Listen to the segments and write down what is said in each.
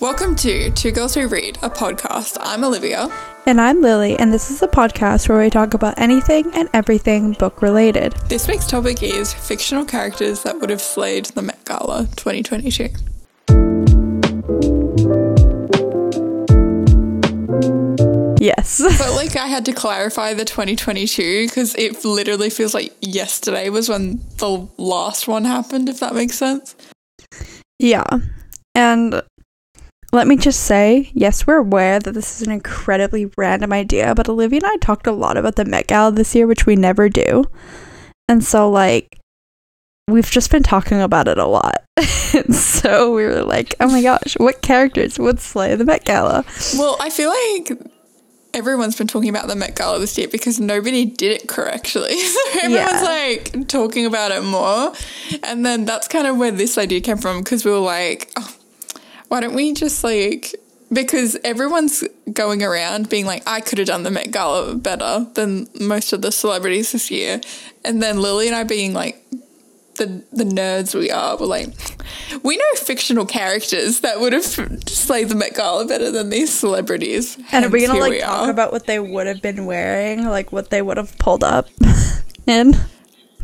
Welcome to Two Girls Who Read, a podcast. I'm Olivia. And I'm Lily, and this is a podcast where we talk about anything and everything book related. This week's topic is fictional characters that would have slayed the Met Gala 2022. Yes. But like I had to clarify the 2022 because it literally feels like yesterday was when the last one happened, if that makes sense. yeah. And let me just say, yes, we're aware that this is an incredibly random idea, but Olivia and I talked a lot about the Met Gala this year, which we never do. And so, like, we've just been talking about it a lot. and so we were like, oh my gosh, what characters would slay the Met Gala? Well, I feel like everyone's been talking about the Met Gala this year because nobody did it correctly. So everyone's Yeah. like talking about it more. And then that's kind of where this idea came from because we were like, oh, why don't we just like, because everyone's going around being like, I could have done the Met Gala better than most of the celebrities this year. And then Lily and I being like, the, the nerds we are were like, we know fictional characters that would have slayed the Met Gala better than these celebrities. And are we gonna like talk are. about what they would have been wearing, like what they would have pulled up in?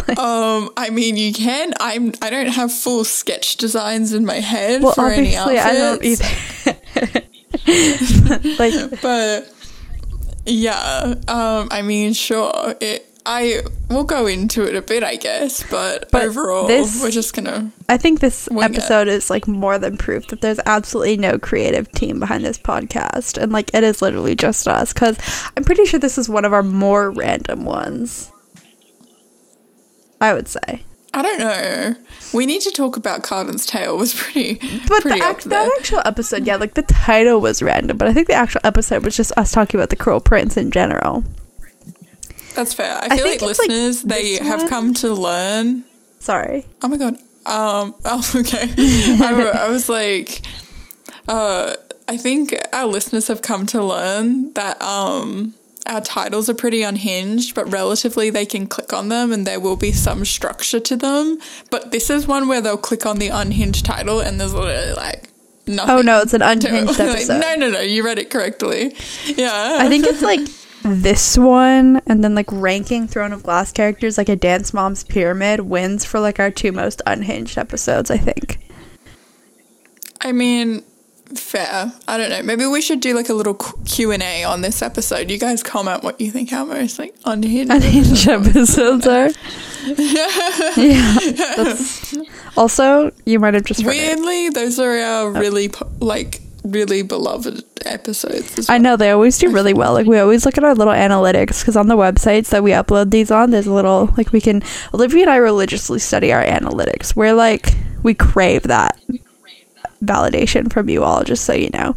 Um, I mean, you can. I'm. I don't have full sketch designs in my head Well, for any outfits. I don't either. like, But yeah, um, I mean, sure. It. I will go into it a bit, I guess. But, But overall, this- we're just gonna. I think this episode is like more than proof that there's absolutely no creative team behind this podcast, and like it is literally just us. Because I'm pretty sure this is one of our more random ones. I would say, I don't know. We need to talk about Cardan's Tale. Was pretty. but pretty the act- that actual episode, yeah, like the title was random, but I think the actual episode was just us talking about the Cruel Prince in general. That's fair. I I feel like it's, like, listeners they have one. come to learn Sorry. Oh my god. Um. Oh, okay. I, I was like, uh, I think our listeners have come to learn that um our titles are pretty unhinged, but relatively they can click on them and there will be some structure to them. But this is one where they'll click on the unhinged title and there's literally like nothing. Oh no, it's an unhinged Like, episode. no, no, no. You read it correctly. Yeah. I think it's like this one, and then like ranking Throne of Glass characters, like a Dance Mom's Pyramid wins for like our two most unhinged episodes. I think. I mean, fair. I don't know. Maybe we should do like a little Q and A on this episode. You guys comment what you think our most like unhinged. Unhinged episodes are. yeah. That's, also, you might have just read it. Weirdly, those are our really po- like really beloved episodes. Well. I know they always do really well. Like we always look at our little analytics because on the websites that we upload these on, there's a little like we can. Olivia and I religiously study our analytics. We're like we crave that validation from you all. Just so you know.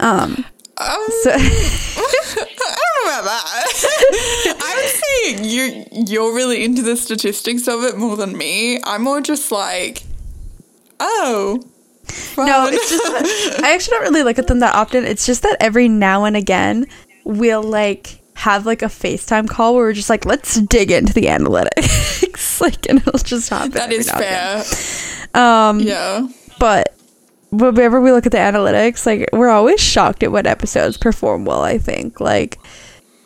Um. Um, So I don't know about that. I would say you you're really into the statistics of it more than me. I'm more just like, oh. no, it's just I actually don't really look at them that often. It's just that every now and again we'll like have like a FaceTime call where we're just like, let's dig into the analytics. like and it'll just happen. that is now and again. fair. Um Yeah. but whenever we look at the analytics, like we're always shocked at what episodes perform well. I think, like,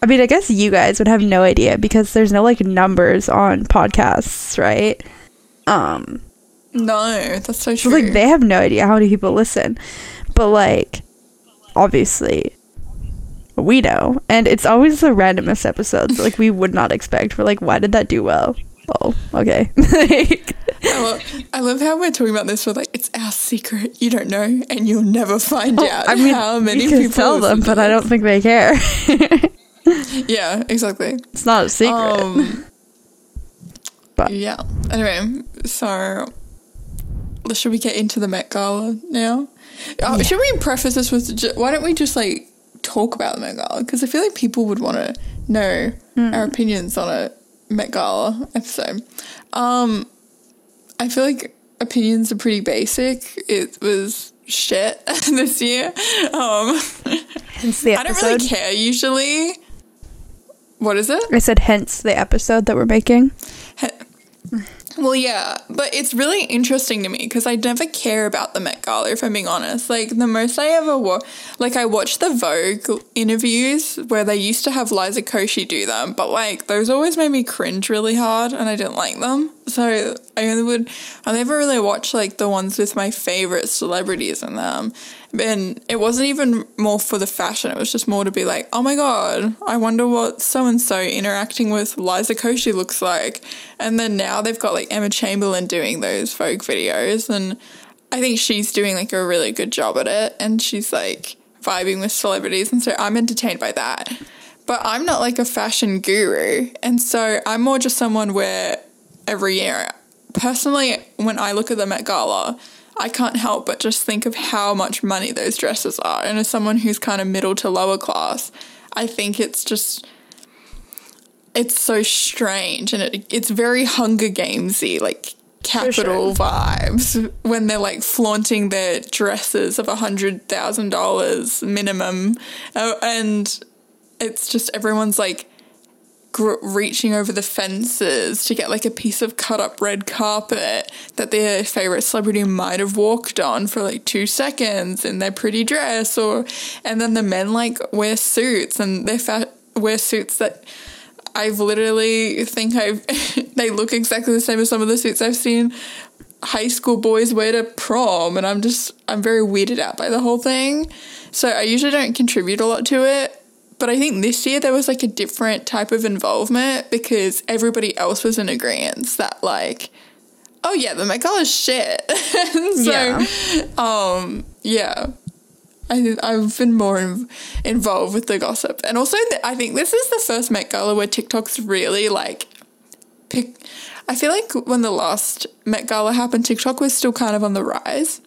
I mean, I guess you guys would have no idea because there's no like numbers on podcasts, right? Um, No, that's so true. like they have no idea how many people listen, but like, obviously. We know, and it's always the randomest episodes. Like we would not expect. We're like, why did that do well? Oh, okay. Like, I love, I love how we're talking about this. We're like, it's our secret. You don't know, and you'll never find out Oh, I mean, how many you can people tell them, but I don't think they care. Yeah, exactly. it's not a secret. Um, But- yeah. Anyway, so should we get into the Met Gala now? Uh, Should we preface this with? ju- Why don't we just like talk about the Met Gala? Because I feel like people would want to know Hmm. our opinions on a Met Gala episode. Um, I feel like opinions are pretty basic. It was shit this year. Um, hence the I don't really care usually. What is it? I said hence the episode that we're making. Well, yeah, but it's really interesting to me because I never care about the Met Gala, if I'm being honest. Like, the most I ever watch, like, I watched the Vogue interviews where they used to have Liza Koshy do them, but, like, those always made me cringe really hard and I didn't like them. So I would, I never really watch, like, the ones with my favorite celebrities in them. And it wasn't even more for the fashion, it was just more to be like, oh my god, I wonder what so and so interacting with Liza Koshy looks like. And then now they've got like Emma Chamberlain doing those Vogue videos, and I think she's doing like a really good job at it, and she's like vibing with celebrities, and so I'm entertained by that. But I'm not like a fashion guru, and so I'm more just someone where every year, personally, when I look at the Met Gala, I can't help but just think of how much money those dresses are. And as someone who's kind of middle to lower class, I think it's just it's so strange and it, it's very Hunger Gamesy, like Capitol sure. vibes when they're like flaunting their dresses of a hundred thousand dollars minimum, uh, and it's just everyone's like gr- reaching over the fences to get like a piece of cut up red carpet that their favorite celebrity might have walked on for like two seconds in their pretty dress, or and then the men like wear suits and they fa- wear suits that I've literally think I've they look exactly the same as some of the suits I've seen high school boys wear to prom and I'm just I'm very weirded out by the whole thing. So I usually don't contribute a lot to it. But I think this year there was like a different type of involvement because everybody else was in agreement that like, oh yeah, the Met Gala is shit. so yeah. um yeah. I I've been more in, involved with the gossip, and also the, I think this is the first Met Gala where TikTok's really like pick. I feel like when the last Met Gala happened, TikTok was still kind of on the rise,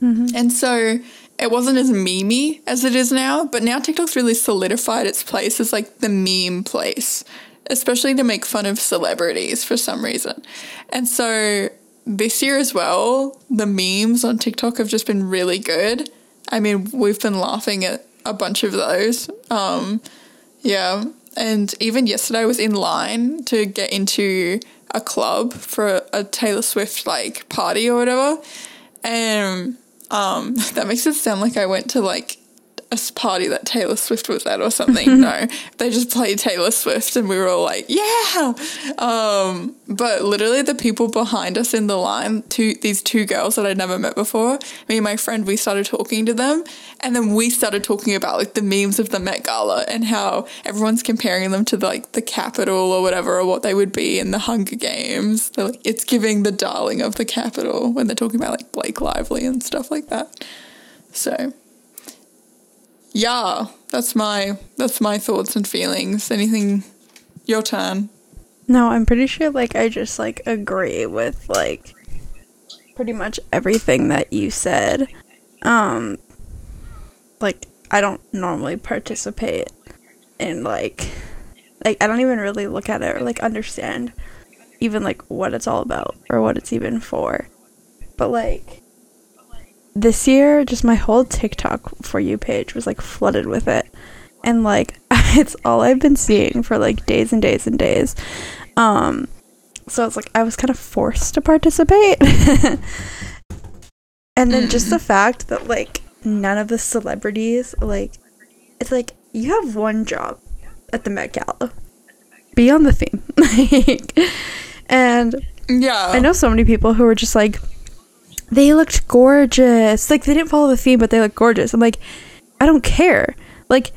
mm-hmm. and so it wasn't as memey as it is now. But now TikTok's really solidified its place as like the meme place, especially to make fun of celebrities for some reason, and so. This year as well, the memes on TikTok have just been really good I mean, we've been laughing at a bunch of those. Um, yeah. And even yesterday I was in line to get into a club for a Taylor Swift like party or whatever. And um, that makes it sound like I went to like a party that Taylor Swift was at or something. no, they just played Taylor Swift and we were all like, yeah. Um, but literally the people behind us in the line, two these two girls that I'd never met before, me and my friend, we started talking to them and then we started talking about like the memes of the Met Gala and how everyone's comparing them to the, like the Capitol or whatever or what they would be in the Hunger Games. They're like, it's giving the darling of the Capitol when they're talking about like Blake Lively and stuff like that. So yeah, that's my that's my thoughts and feelings. Anything your turn. No, I'm pretty sure like I just like agree with like pretty much everything that you said. Um like I don't normally participate in like like I don't even really look at it or like understand even like what it's all about or what it's even for. But like this year, just my whole TikTok for you page was like flooded with it. And like it's all I've been seeing for like days and days and days. Um so it's like I was kind of forced to participate. and then just the fact that like none of the celebrities like it's like you have one job at the Met Gala. Be on the theme. and yeah. I know so many people who are just like they looked gorgeous. Like they didn't follow the theme, but they looked gorgeous. I'm like, I don't care. Like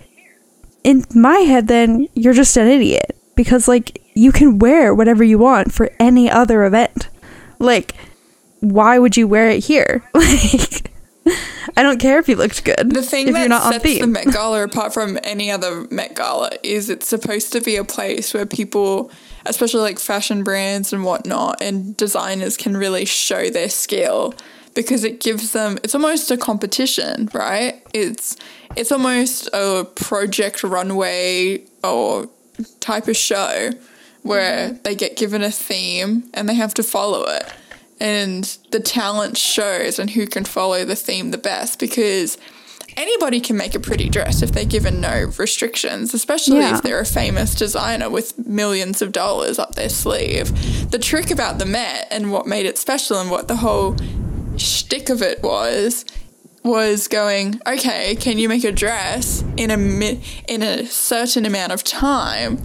in my head, then you're just an idiot because like you can wear whatever you want for any other event. Like, why would you wear it here? Like, I don't care if you looked good. The thing that sets the Met Gala apart from any other Met Gala is it's supposed to be a place where people especially like fashion brands and whatnot, and designers can really show their skill because it gives them it's almost a competition, right? It's it's almost a project runway or type of show where mm-hmm. they get given a theme and they have to follow it. And the talent shows and who can follow the theme the best because anybody can make a pretty dress if they're given no restrictions, especially Yeah. if they're a famous designer with millions of dollars up their sleeve. The trick about the Met and what made it special and what the whole shtick of it was was going okay can you make a dress in a mi- in a certain amount of time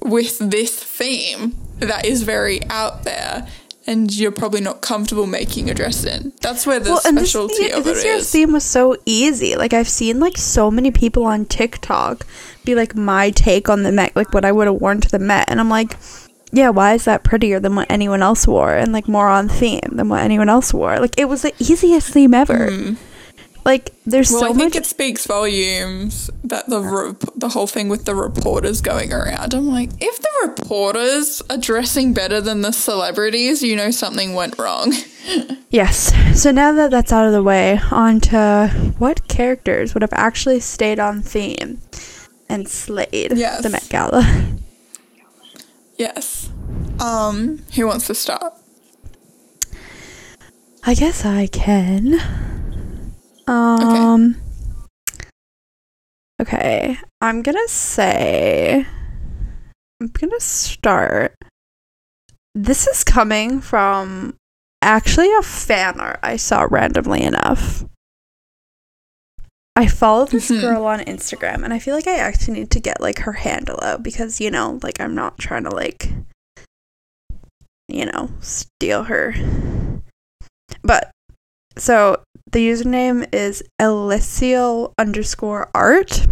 with this theme that is very out there and you're probably not comfortable making a dress in that's where the well, this, specialty year- of this it year's is theme was so easy. Like I've seen like so many people on TikTok be like my take on the Met, like what I would have worn to the Met, and I'm like, yeah, why is that prettier than what anyone else wore, and like more on theme than what anyone else wore? Like it was the easiest theme ever. Mm. Like there's well, so I think much. it speaks volumes that the rep- the whole thing with the reporters going around. I'm like, if the reporters are dressing better than the celebrities, you know something went wrong. Yes. So now that that's out of the way, on to what characters would have actually stayed on theme and slayed Yes. the Met Gala. yes. Um, who wants to start? I guess I can. Um. Okay. I'm gonna say. I'm gonna start. This is coming from actually a fan art I saw randomly enough. I follow this Mhm. girl on Instagram and I feel like I actually need to get like her handle out because you know, like I'm not trying to like you know, steal her. But so the username is Elicio underscore art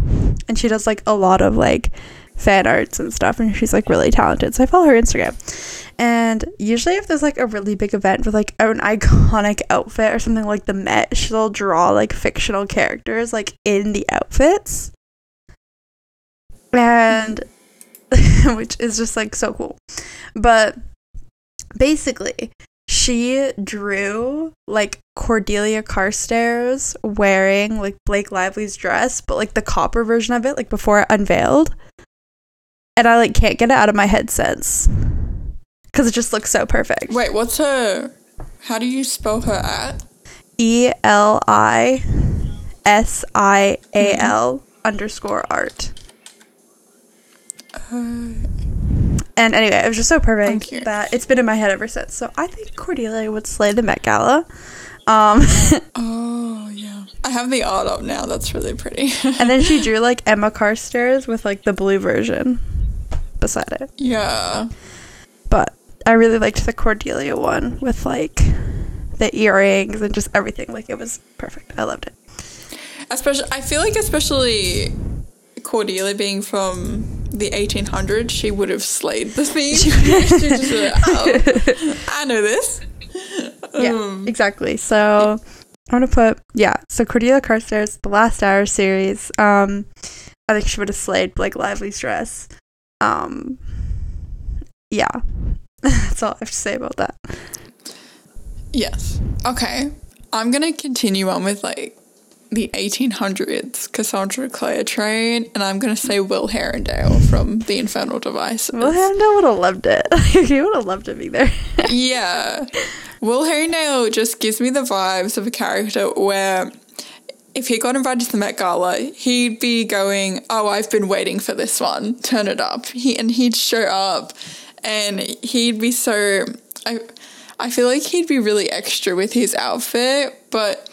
and she does like a lot of like fan arts and stuff and she's like really talented. So I follow her Instagram. And usually if there's like a really big event with like an iconic outfit or something like the Met, she'll draw like fictional characters like in the outfits. And which is just like so cool. But basically, she drew like Cordelia Carstairs wearing like Blake Lively's dress, but like the copper version of it, like before it unveiled. And I like can't get it out of my head since. Because it just looks so perfect. Wait, what's her? How do you spell her at? E L I S I A L mm-hmm. underscore art. Uh, And anyway, it was just so perfect that it's been in my head ever since. So I think Cordelia would slay the Met Gala. Um, Oh yeah, I have the art up now. That's really pretty. and then she drew like Emma Carstairs with like the blue version beside it. yeah, But I really liked the Cordelia one with like the earrings and just everything. Like it was perfect. I loved it. especially I feel like especially Cordelia being from the 1800s, she would have slayed the theme. She just like, oh, I know this. Yeah, Um, exactly. So I'm gonna put yeah. So Cordelia Carstairs, the Last Hour series. Um, I think she would have slayed Blake Lively's dress. Um, yeah, that's all I have to say about that. Yes. Okay. I'm gonna continue on with like the 1800s Cassandra Clare train, and I'm gonna say Will Herondale from The Infernal Devices. Will Herondale would have loved it. he would have loved to be there. yeah. Will Herondale just gives me the vibes of a character where if he got invited to the Met Gala, he'd be going, Oh, I've been waiting for this one. Turn it up. He and he'd show up and he'd be so I I feel like he'd be really extra with his outfit, but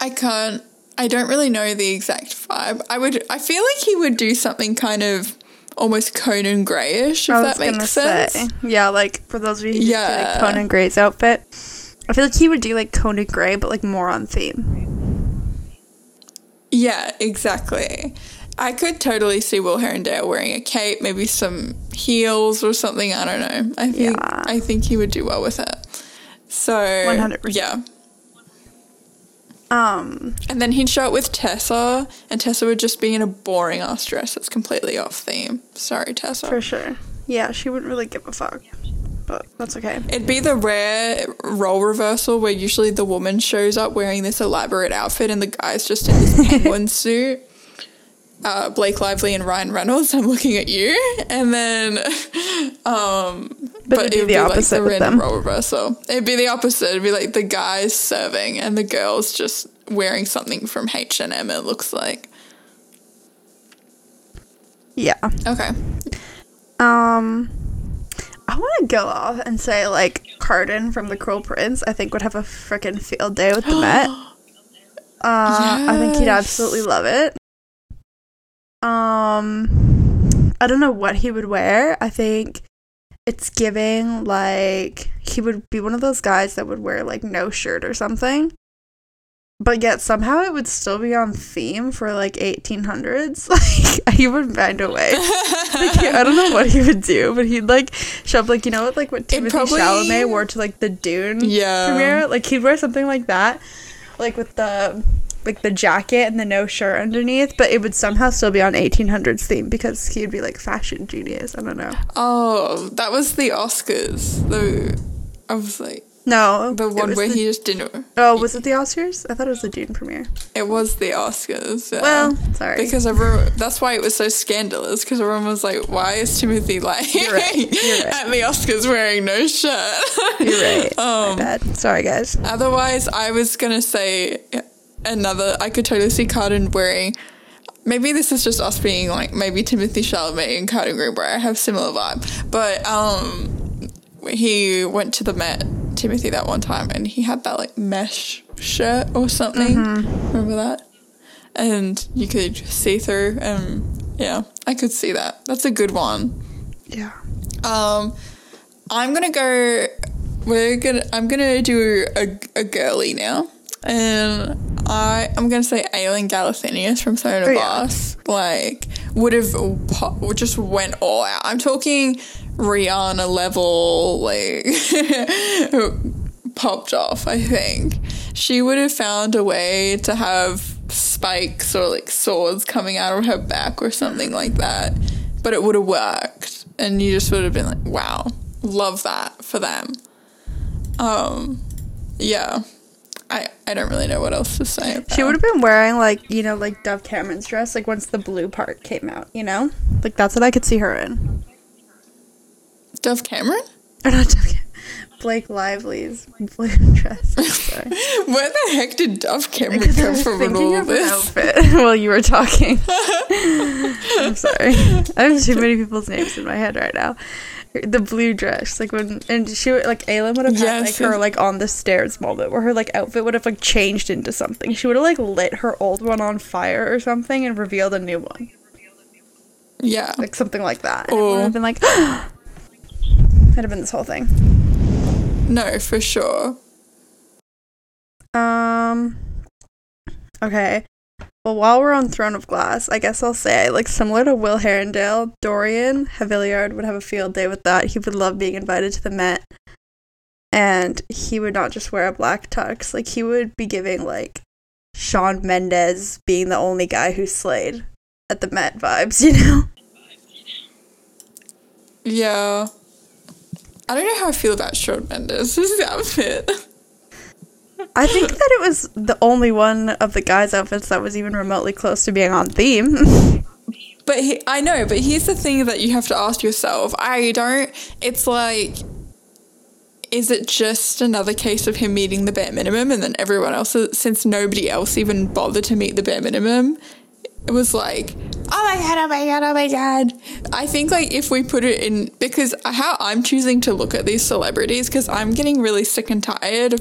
I can't I don't really know the exact vibe. I would I feel like he would do something kind of almost Conan Grayish, if that makes sense. say, yeah, like for those of you who yeah. see, like Conan Gray's outfit, I feel like he would do like Conan Gray, but like more on theme. Yeah, exactly. I could totally see Will Herondale wearing a cape, maybe some heels or something. I don't know. I think Yeah. I think he would do well with it. So 100%. Yeah. Um, And then he'd show up with Tessa, and Tessa would just be in a boring ass dress that's completely off theme. Sorry, Tessa. for sure. Yeah, she wouldn't really give a fuck, but that's okay. It'd be the rare role reversal where usually the woman shows up wearing this elaborate outfit and the guy's just in this penguin suit. Uh, Blake Lively and Ryan Reynolds, I'm looking at you. And then, um, but, it'd be it would the be opposite like the with them. role reversal. It'd be the opposite. It'd be like the guys serving and the girls just wearing something from H and M. It looks like Yeah. okay. Um, I want to go off and say like Cardan from The Cruel Prince. I think would have a freaking field day with the Met. Uh, I think he'd absolutely love it. Um, I don't know what he would wear. I think it's giving like he would be one of those guys that would wear like no shirt or something. But yet somehow it would still be on theme for like 1800s. Like he would find a way. Like, I don't know what he would do, but he'd like show up like you know what like what Timothy probably- Chalamet wore to like the Dune Yeah. premiere. Like he'd wear something like that, like with the like the jacket and the no shirt underneath, but it would somehow still be on 1800s theme because he'd be like fashion genius. I don't know. Oh, that was the Oscars. though. I was like No, the one where the- he just didn't. Oh, was it the Oscars? I thought it was the Dune premiere. It was the Oscars. yeah. Well, sorry. Because everyone, that's why it was so scandalous. Because everyone was like, "Why is Timothy like You're right, you're right. at the Oscars wearing no shirt?" You're right. Um, My bad. Sorry, guys. Otherwise, I was gonna say another. I could totally see Cardan wearing. Maybe this is just us being like maybe Timothy Chalamet and Cardan Greenbriar have similar vibe, but um, he went to the Met Timothy that one time and he had that like mesh shirt or something. Remember that? And you could see through. And yeah, I could see that. That's a good one. Yeah. Um, I'm gonna go. We're gonna. I'm gonna do a, a girly now, and I I'm gonna say Aelin Galathynius from of Oh, yeah. Like would have po- just went all out. I'm talking Rihanna level, like popped off. I think she would have found a way to have spikes or like swords coming out of her back or something like that, but it would have worked, and you just would have been like, "Wow, love that for them." Um, yeah. I, I don't really know what else to say. About. She would have been wearing like you know like Dove Cameron's dress like once the blue part came out. You know, like that's what I could see her in. Dove Cameron. Or not Dove. Cam- Blake Lively's blue dress. Sorry. Where the heck did Dove Cameron come from in thinking all of an this? outfit while you were talking. I'm sorry. I have too many people's names in my head right now. The blue dress, like when, and she would like Ayla would have had Yes, like her like on the stairs moment where her like outfit would have like changed into something. She would have like lit her old one on fire or something and revealed a new one, Yeah. like something like that. Oh. would have been like, that'd have been this whole thing. No, for sure. Um. Okay. Well, while we're on Throne of Glass, I guess I'll say, like, similar to Will Herondale, Dorian Havilliard would have a field day with that. He would love being invited to the Met. And he would not just wear a black tux. Like, he would be giving, like, Shawn Mendes being the only guy who slayed at the Met vibes, you know? Yeah. I don't know how I feel about Shawn Mendes' outfit. I think that it was the only one of the guys' outfits that was even remotely close to being on theme. But he, I know, but here's the thing that you have to ask yourself. I don't, it's like, is it just another case of him meeting the bare minimum and then everyone else, since nobody else even bothered to meet the bare minimum, it was like, oh my god, oh my god, oh my god. I think like if we put it in, because how I'm choosing to look at these celebrities, because I'm getting really sick and tired of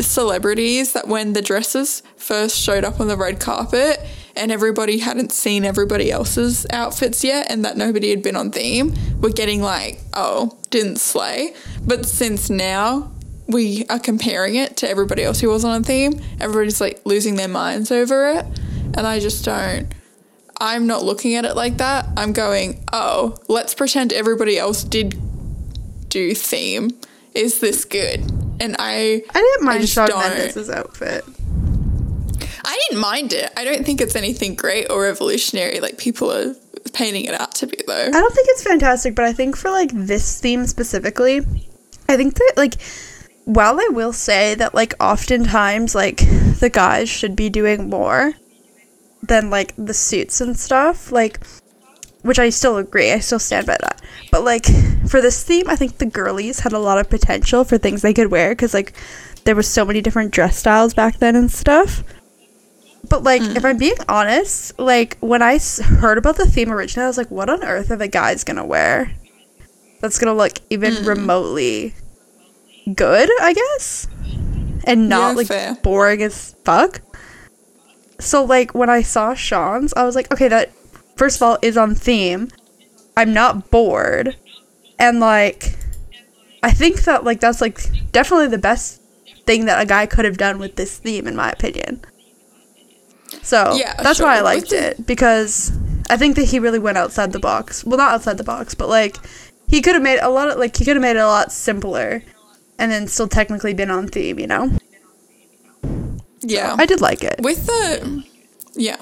celebrities that when the dresses first showed up on the red carpet and everybody hadn't seen everybody else's outfits yet and that nobody had been on theme, we're getting like, oh, didn't slay. But since now we are comparing it to everybody else who was on theme, everybody's like losing their minds over it. And I just don't. I'm not looking at it like that. I'm going, oh, let's pretend everybody else did do theme. Is this good? And I I didn't mind just Shawn don't. Mendes' outfit. I didn't mind it. I don't think it's anything great or revolutionary like people are painting it out to be though. I don't think it's fantastic, but I think for like this theme specifically, I think that like while I will say that like oftentimes like the guys should be doing more than like the suits and stuff, like which I still agree, I still stand by that. But like for this theme, I think the girlies had a lot of potential for things they could wear because like there was so many different dress styles back then and stuff. But like, if I'm mm-hmm. being honest, like when I s- heard about the theme originally, I was like, "What on earth are the guys gonna wear? That's gonna look even mm. remotely good, I guess, and not Yeah, like fair. boring as fuck." So like when I saw Shawn's, I was like, "Okay, that first of all is on theme. I'm not bored, and like, I think that like that's like definitely the best thing that a guy could have done with this theme, in my opinion." So Yeah, that's why I liked the- it because I think that he really went outside the box. Well, not outside the box, but like he could have made a lot of like he could have made it a lot simpler, and then still technically been on theme. You know, Yeah. I did like it. With the yeah,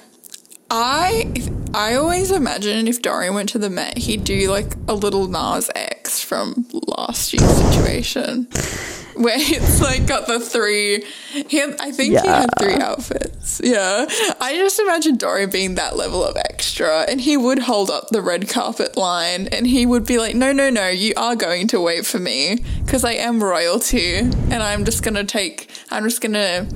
I I always imagined if Dorian went to the Met, he'd do like a Lil Nas X from last year's situation, where it's like got the three. He had, I think he had three outfits. Yeah, I just imagine Dorian being that level of extra, and he would hold up the red carpet line, and he would be like, "No, no, no, you are going to wait for me because I am royalty, and I'm just gonna take. I'm just gonna."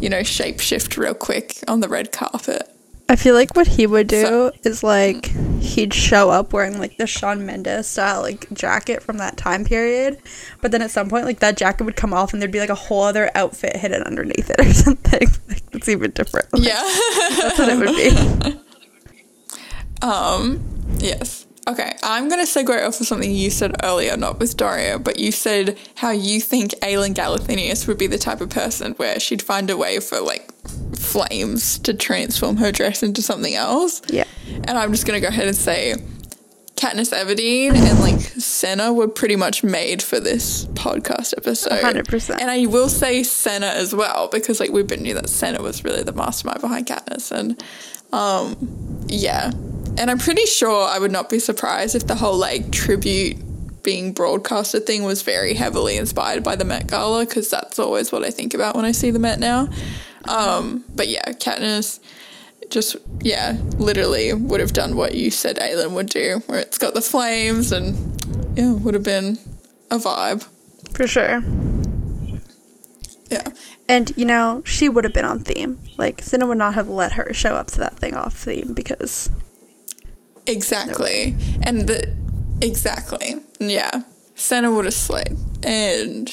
you know, shapeshift real quick on the red carpet. I feel like what he would do So- is like he'd show up wearing like the Shawn Mendes style like jacket from that time period, but then at some point like that jacket would come off and there'd be like a whole other outfit hidden underneath it or something. Like it's even different. Like, Yeah. that's what it would be. um, yes. Okay, I'm going to segue off of something you said earlier, not with Doria, but you said how you think Aelin Galathynius would be the type of person where she'd find a way for like flames to transform her dress into something else. Yeah. And I'm just going to go ahead and say Katniss Everdeen and like Cinna were pretty much made for this podcast episode. 100%. And I will say Cinna as well because like we've been knew that Cinna was really the mastermind behind Katniss and um yeah. And I'm pretty sure I would not be surprised if the whole like tribute being broadcasted thing was very heavily inspired by the Met Gala because that's always what I think about when I see the Met now. Um, but yeah, Katniss just yeah, literally would have done what you said Aelin would do, where it's got the flames and yeah, would have been a vibe. For sure. Yeah. And you know, she would have been on theme. Like Cinna would not have let her show up to that thing off theme because Exactly. And the exactly. Yeah. Cinna would have slayed. And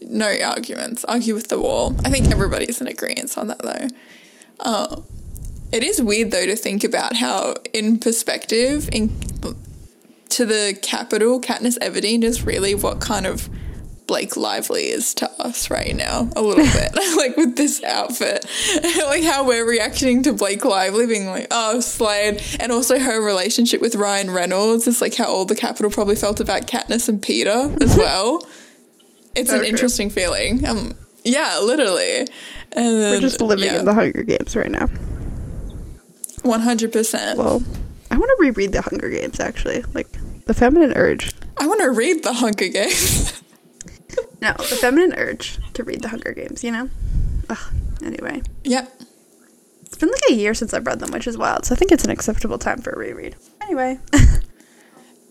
no arguments. Argue with the wall. I think everybody's in agreement on that though. Um, it is weird though to think about how in perspective in to the Capitol, Katniss Everdeen is really what kind of Blake Lively is to us right now, a little bit. like with this outfit. like how we're reacting to Blake Lively being like, oh, slayed. And also her relationship with Ryan Reynolds is like how all the Capitol probably felt about Katniss and Peeta as well. It's So an true. interesting feeling. Um, yeah, literally. And then, we're just living yeah, in the Hunger Games right now. 100%. Well, I want to reread the Hunger Games actually. Like the feminine urge. I want to read The Hunger Games. No, the feminine urge to read the Hunger Games, you know? Ugh, anyway. yep. It's been like a year since I've read them, which is wild. So I think it's an acceptable time for a reread. Anyway.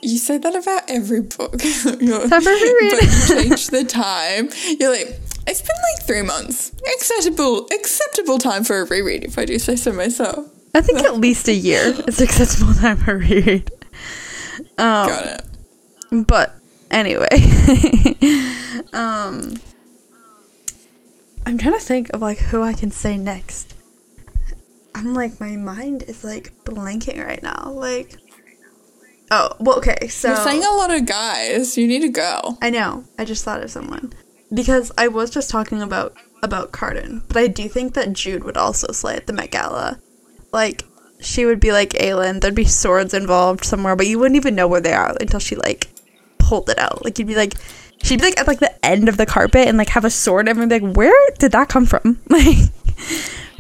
You say that about every book. You're- Time for a reread. but you change the time. You're like, it's been like three months. Acceptable, acceptable time for a reread, if I do say so myself. I think at least a year is acceptable time for a reread. Um, Got it. But anyway, um, I'm trying to think of like who I can say next. I'm like my mind is like blanking right now. Like, oh well, okay. So You're saying a lot of guys. You need a girl. I know. I just thought of someone because I was just talking about about Cardan, but I do think that Jude would also slay at the Met Gala. Like she would be like Aelin. There'd be swords involved somewhere, but you wouldn't even know where they are until she like pulled it out. Like you'd be like, she'd be like at like the end of the carpet and like have a sword and be like, where did that come from? Like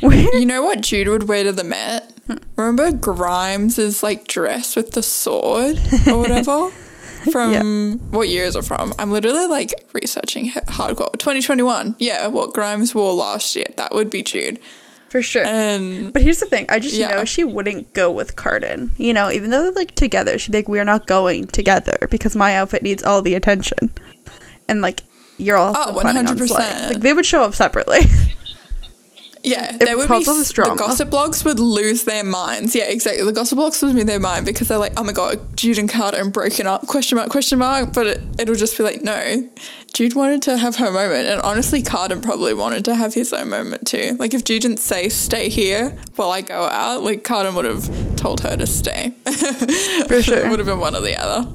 where? You know what Jude would wear to the Met? Hmm. Remember Grimes' is like dress with the sword or whatever? From what year is it from? I'm literally like researching hardcore. 2021. Yeah, what Grimes wore last year. That would be Jude. For sure. And But here's the thing, I just Yeah. know she wouldn't go with Cardan. You know, even though they're like together, she'd be like, We're not going together because my outfit needs all the attention. And like you're all Oh, 100%. Like they would show up separately. Yeah, It they would be the gossip blogs would lose their minds. Yeah, exactly. The gossip blogs would lose their mind because they're like, oh my god, Jude and Carter and broken up? Question mark? Question mark? But it, it'll just be like, no, Jude wanted to have her moment, and honestly, Carter probably wanted to have his own moment too. Like if Jude didn't say stay here while I go out, like Carter would have told her to stay. For sure. it would have been one or the other.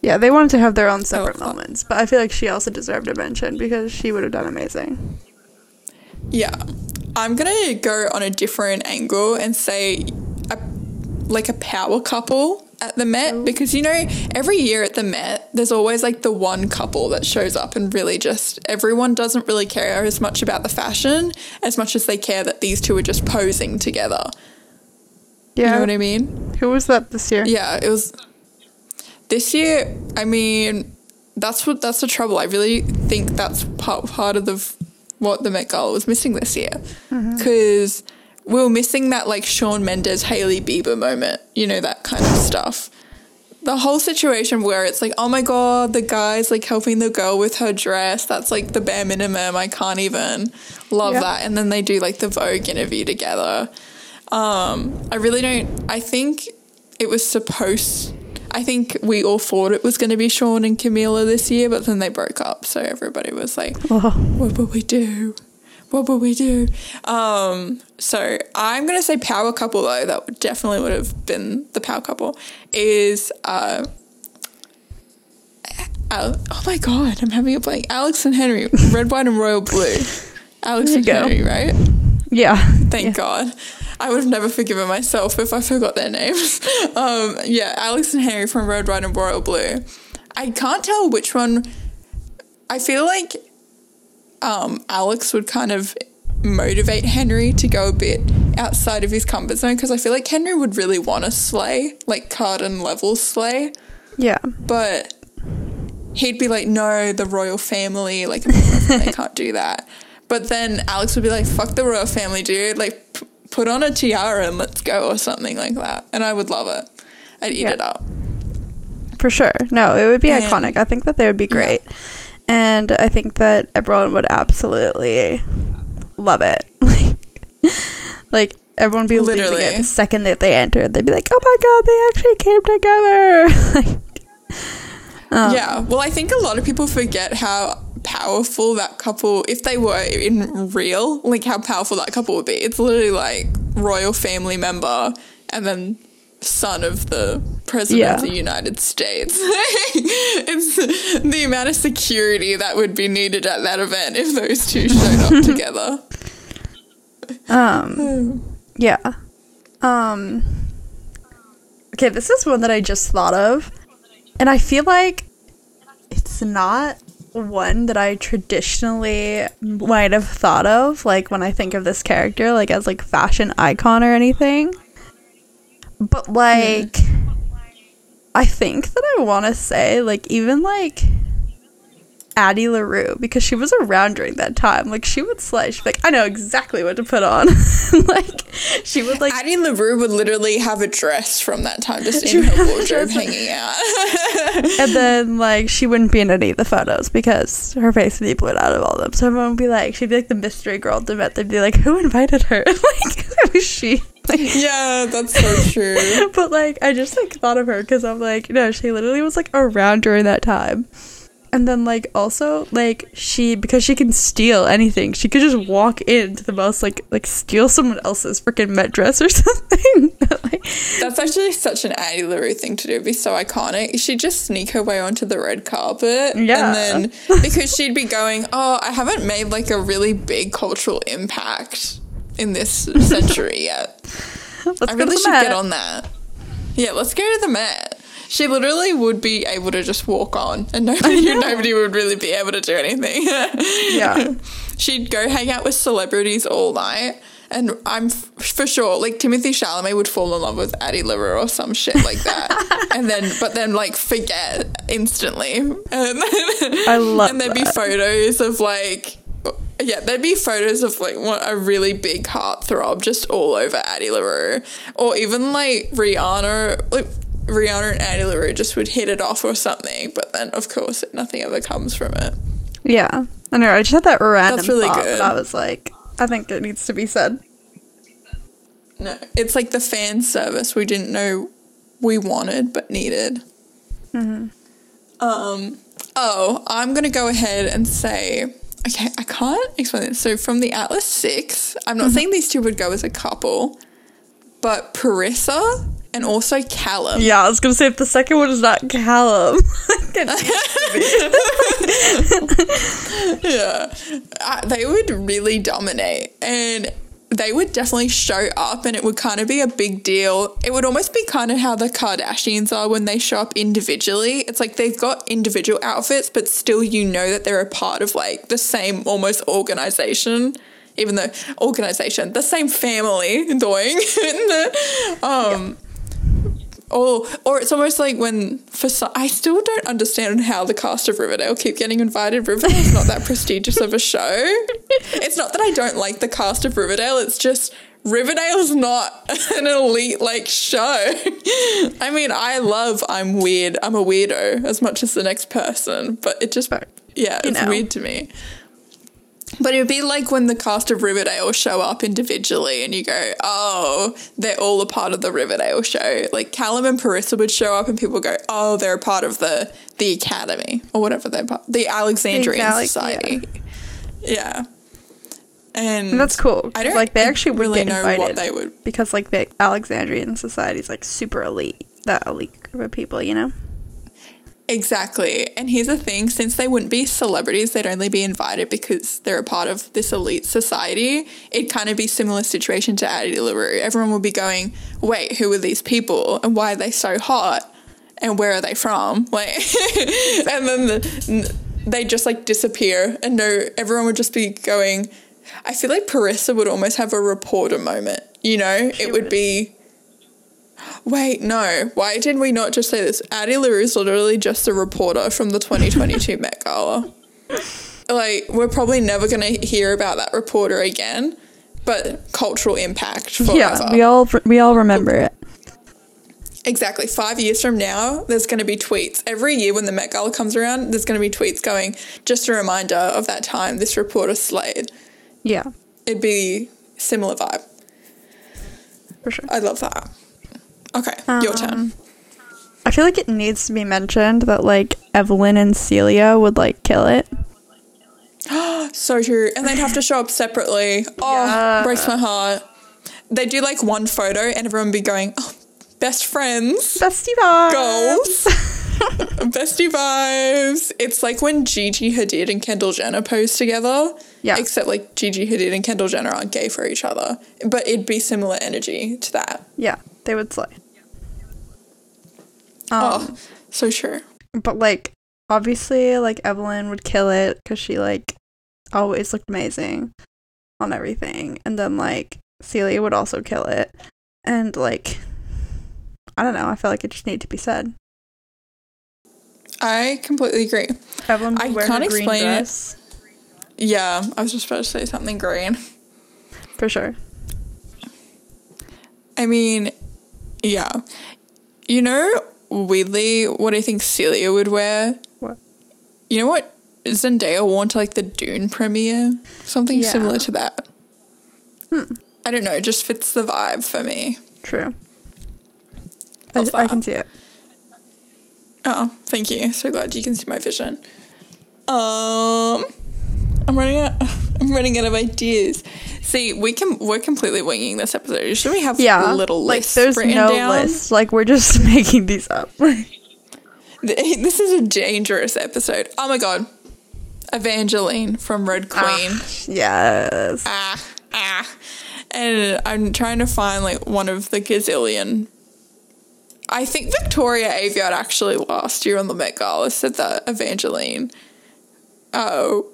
Yeah, they wanted to have their own separate moments, but I feel like she also deserved a mention because she would have done amazing. Yeah. I'm going to go on a different angle and say a, like a power couple at the Met because you know every year at the Met there's always like the one couple that shows up and really just everyone doesn't really care as much about the fashion as much as they care that these two are just posing together. Yeah. You know what I mean? Who was that this year? Yeah, it was this year. I mean, that's what that's the trouble. I really think that's part part of the what the Met Gala was missing this year because we were missing that like Shawn Mendes, Hailey Bieber moment. You know that kind of stuff. The whole situation where it's like, oh my god, the guy's like helping the girl with her dress. That's like the bare minimum. I can't even love Yeah. that. And then they do like the Vogue interview together. Um, I really don't. I think it was supposed. I think we all thought it was going to be Shawn and Camila this year, but then they broke up, so everybody was like, Oh, "What will we do? What will we do?" Um, so I'm going to say power couple though. That would definitely would have been the power couple. Is uh, Al- oh my god, I'm having a blank. Alex and Henry, red, white, and royal blue. Alex and go. Henry, right? yeah. Thank Yeah. God. I would have never forgiven myself if I forgot their names. Um, yeah, Alex and Henry from Red, White, and Royal Blue. I can't tell which one. I feel like um, Alex would kind of motivate Henry to go a bit outside of his comfort zone because I feel like Henry would really want to slay, like Cardan level slay, Yeah. but he'd be like, no, the royal family, like, I can't do that. But then Alex would be like, fuck the royal family, dude. Like, p- put on a tiara and let's go, or something like that. And I would love it. I'd eat Yeah. it up. For sure. No, it would be And- iconic. I think that they would be great. And I think that everyone would absolutely love it. like everyone would be losing Literally. it the second that they entered. They'd be like, "Oh my god, they actually came together!" like, um, yeah. Well, I think a lot of people forget how powerful that couple, if they were in real, like how powerful that couple would be. It's literally like royal family member and then son of the president Yeah. of the United States. it's the amount of security that would be needed at that event if those two showed up together. Um, yeah. Um, okay, this is one that I just thought of, and I feel like it's not one that I traditionally might have thought of, like when I think of this character, like as like fashion icon or anything. But hmm. like, I think that I want to say, like, even like Addie LaRue because she was around during that time. Like she would slay. She'd be like, I know exactly what to put on. like she would like Addie LaRue would literally have a dress from that time just in her wardrobe hanging out. and then like she wouldn't be in any of the photos because her face would be blurred out of all of them. So everyone would be like, she'd be like the mystery girl to Met. They'd be like, who invited her? like it was she. Like, yeah, that's so true. but like I just like thought of her because I'm like, no, she literally was like around during that time. And then like also like she because she can steal anything, she could just walk into the most like like steal someone else's freaking Met dress or something. like, That's actually such an Addie LaRue thing to do. It'd be so iconic. She'd just sneak her way onto the red carpet. Yeah. And then because she'd be going, Oh, I haven't made like a really big cultural impact in this century yet. let's I go to really the should Met. get on that. Yeah, let's go to the Met. She literally would be able to just walk on and nobody nobody would really be able to do anything. Yeah. She'd go hang out with celebrities all night. And I'm f- for sure, like Timothy Chalamet would fall in love with Addie LaRue or some shit like that, and then but then like forget instantly. And then, I love And there'd be photos of like, yeah, there'd be photos of like a really big heartthrob just all over Addie LaRue, or even like Rihanna, like Rihanna and Addie LaRue just would hit it off or something. But then of course nothing ever comes from it. Yeah. I know. I just had that random That's really thought, good. I was like, I think it needs to be said. No, it's like the fan service we didn't know we wanted but needed. Hmm. Um. Oh, I'm gonna go ahead and say. Okay, I can't explain it. So from the Atlas Six, I'm not saying these two would go as a couple, but Parisa and also Callum. Yeah, I was gonna say if the second one is not Callum. yeah, uh, they would really dominate, and they would definitely show up, and it would kind of be a big deal. It would almost be kind of how the Kardashians are when they show up individually. It's like they've got individual outfits, but still, you know that they're a part of like the same almost organization. Even though organization, the same family doing, um, or or it's almost like when for some, I still don't understand how the cast of Riverdale keep getting invited. Riverdale's not that prestigious of a show. It's not that I don't like the cast of Riverdale. It's just Riverdale's not an elite like show. I mean, I love I'm weird. I'm a weirdo as much as the next person, but it just yeah, You it's know. weird to me. But it would be like when the cast of Riverdale show up individually and you go, oh, they're all a part of the Riverdale show. Like Callum and Parisa would show up and people go, oh, they're a part of the the academy or whatever they're part the Alexandrian Alex- Society. Yeah. And, And that's cool. I don't like they actually would really know invited what they would because like the Alexandrian society is like super elite. That elite group of people, you know. Exactly. And here's the thing since they wouldn't be celebrities, they'd only be invited because they're a part of this elite society. It'd kind of be similar situation to Addie LaRue. Everyone would be going, wait, who are these people? And why are they so hot? And where are they from? Like, and then the, they just like disappear. And no, everyone would just be going, I feel like Parisa would almost have a reporter moment. You know, it would would. be Wait, no. Why did we not just say this? Addie LaRue is literally just a reporter from the 2022 Met Gala. Like, we're probably never going to hear about that reporter again, but cultural impact forever. Yeah, we all we all remember it. Exactly. Five years from now, there's going to be tweets. Every year when the Met Gala comes around, there's going to be tweets going, just a reminder of that time this reporter slayed. Yeah, It'd be similar vibe. for sure. I love that. Okay, your turn. Um, I feel like it needs to be mentioned that like Evelyn and Celia would like kill it. So true. And they'd have to show up separately. Oh, Yeah. breaks my heart. They do like one photo and everyone would be going, oh, best friends, Bestie vibes. goals, bestie vibes. It's like when Gigi Hadid and Kendall Jenner pose together. Yeah. Except like Gigi Hadid and Kendall Jenner aren't gay for each other. But it'd be similar energy to that. Yeah, they would slay. Um, oh, so sure. but like obviously, like Evelyn would kill it because she like always looked amazing on everything, and then like Celia would also kill it, and like I don't know. I feel like it just needed to be said. I completely agree. Evelyn would I wear can't her green explain it. dress Yeah, I was just about to say something green. for sure. I mean, yeah. You know, weirdly, what I think Celia would wear? What? You know what Zendaya wore to like the Dune premiere? Something Yeah. similar to that. Hmm. I don't know, it just fits the vibe for me. True. I, I can see it. Oh, thank you. So glad you can see my vision. Um, I'm running out. I'm running out of ideas. See, we can. We're completely winging this episode. Should we have Yeah, a little like list there's no down? list. Like we're just making these up. This is a dangerous episode. Oh my god. Evangeline from Red Queen. yes. Ah, ah. And I'm trying to find like one of the gazillion. I think Victoria Aveyard actually last year on the Met Gala said that Evangeline. Oh,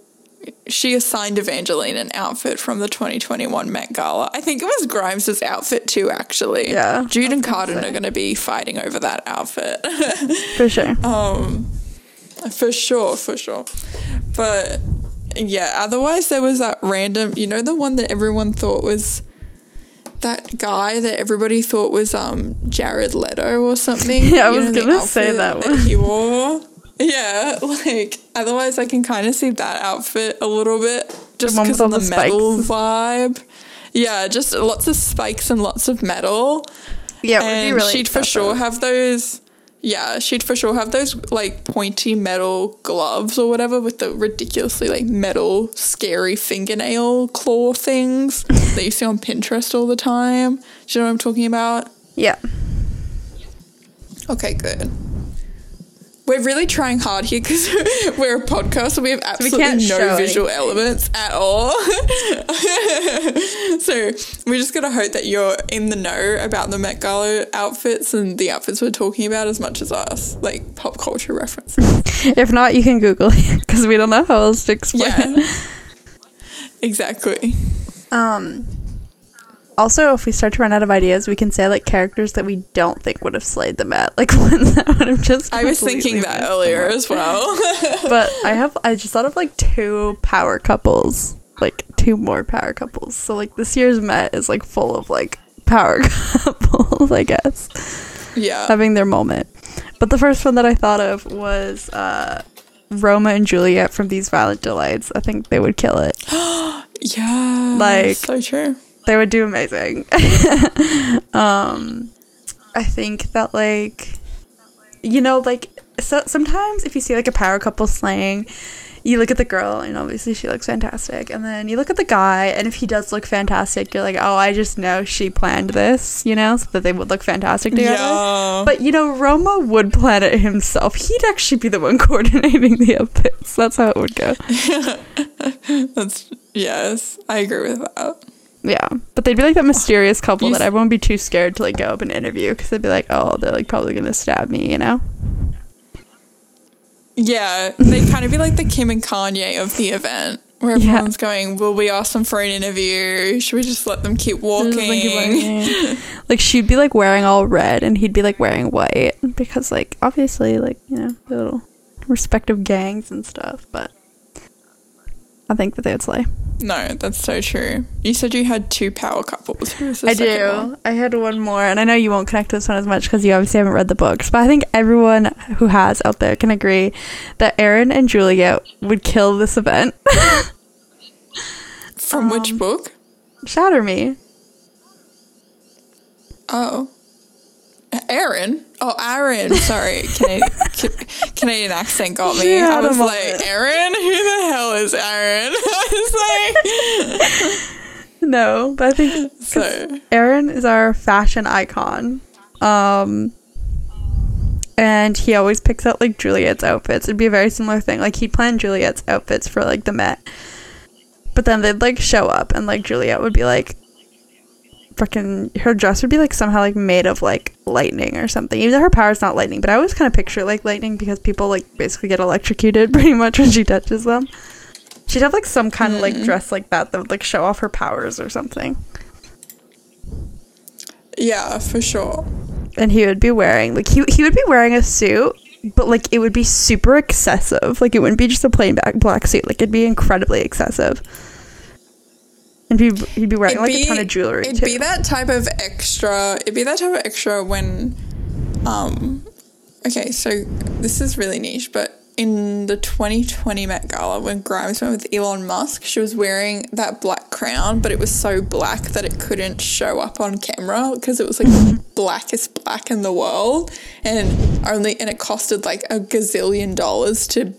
she assigned Evangeline an outfit from the 2021 Met Gala. I think it was Grimes' outfit too, actually. Yeah, Jude and Cardan are going to be fighting over that outfit. For sure. Um, for sure, for sure. But yeah, otherwise there was that random, you know, the one that everyone thought was that guy that everybody thought was um Jared Leto or something. Yeah, I You was know, gonna say that one. he wore. Yeah, like otherwise I can kind of see that outfit a little bit. just because of the, the metal vibe. Yeah, just lots of spikes and lots of metal. Yeah, it would and be really she'd for sure excessive. have those. Yeah, she'd for sure have those like pointy metal gloves or whatever with the ridiculously like metal, scary fingernail claw things that you see on Pinterest all the time. Do you know what I'm talking about? Yeah. Okay, good. We're really trying hard here because we're a podcast, so we have absolutely can't no show visual elements at all. so we're just gonna hope that you're in the know about the Met Gala outfits and the outfits we're talking about as much as us, like pop culture references. If not, you can Google it because we don't know how else to explain Yeah. it. exactly. Um. Also, if we start to run out of ideas, we can say like characters that we don't think would have slayed the Met, like ones that would have just. I was thinking that earlier as well. But I have, I just thought of like two power couples, like two more power couples. So like this year's Met is like full of like power couples, I guess, yeah. having their moment. But the first one that I thought of was uh, Roma and Juliet from These Violent Delights. I think they would kill it. Yeah. Like- so true. They would do amazing. um, I think that like, you know, like so sometimes if you see like a power couple slaying, you look at the girl and obviously she looks fantastic, and then you look at the guy and if he does look fantastic, you're like, oh, I just know she planned this, you know, so that they would look fantastic together. Yeah. But you know, Roma would plan it himself. He'd actually be the one coordinating the outfits. That's how it would go. That's yes, I agree with that. Yeah, but they'd be like that mysterious couple that everyone would be too scared to like go up and interview because they'd be like, oh, they're like probably gonna stab me, you know? Yeah, they'd kind of be like the Kim and Kanye of the event, where Yeah. everyone's going, "Will we ask them for an interview? Should we just let them keep walking?" like she'd be like wearing all red and he'd be like wearing white because like obviously like you know the little respective gangs and stuff. But I think that they would slay. No, that's so true. You said you had two power couples. Who was the I do. one? I had one more, and I know you won't connect to this one as much because you obviously haven't read the books. But I think everyone who has out there can agree that Aaron and Juliette would kill this event. From Um, which book? Shatter me. Oh, Aaron. Oh, Aaron. Sorry, Canadian, Ca- Canadian accent got me. She I was like, Aaron. Who the hell is Aaron? I was like, No, but I think so. Aaron is our fashion icon. Um and he always picks out like Juliette's outfits. It'd be a very similar thing. Like he'd plan Juliette's outfits for like the Met. But then they'd like show up and like Juliette would be like freaking her dress would be like somehow like made of like lightning or something. Even though her power's not lightning, but I always kind of picture it like lightning because people like basically get electrocuted pretty much when she touches them. She'd have like some kind of like mm. dress like that that would like show off her powers or something. Yeah, for sure. and he would be wearing like he he would be wearing a suit, but like it would be super excessive. Like it wouldn't be just a plain black black suit. Like it'd be incredibly excessive. And he'd, he'd be wearing It'd like be- a ton of jewelry It'd too. be that type of extra. It'd be that type of extra when, um, okay, so this is really niche, but in the 2020 Met Gala, when Grimes went with Elon Musk, she was wearing that black crown, but it was so black that it couldn't show up on camera because it was like the blackest black in the world, and only and it costed like a gazillion dollars to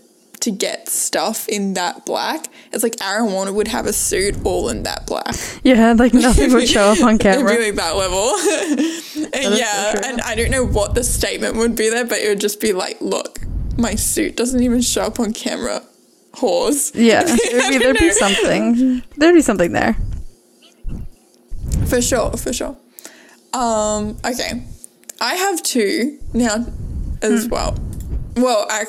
to get stuff in that black. It's like Aaron Warner would have a suit all in that black. yeah, like nothing would show up on camera. like that level. and yeah, so and I don't know what the statement would be there, but it would just be like, look, my suit doesn't even show up on camera. Whores. Yeah, there'd be, there'd be something. There'd be something there. For sure, for sure. Um, okay. I have two now as well. Well, I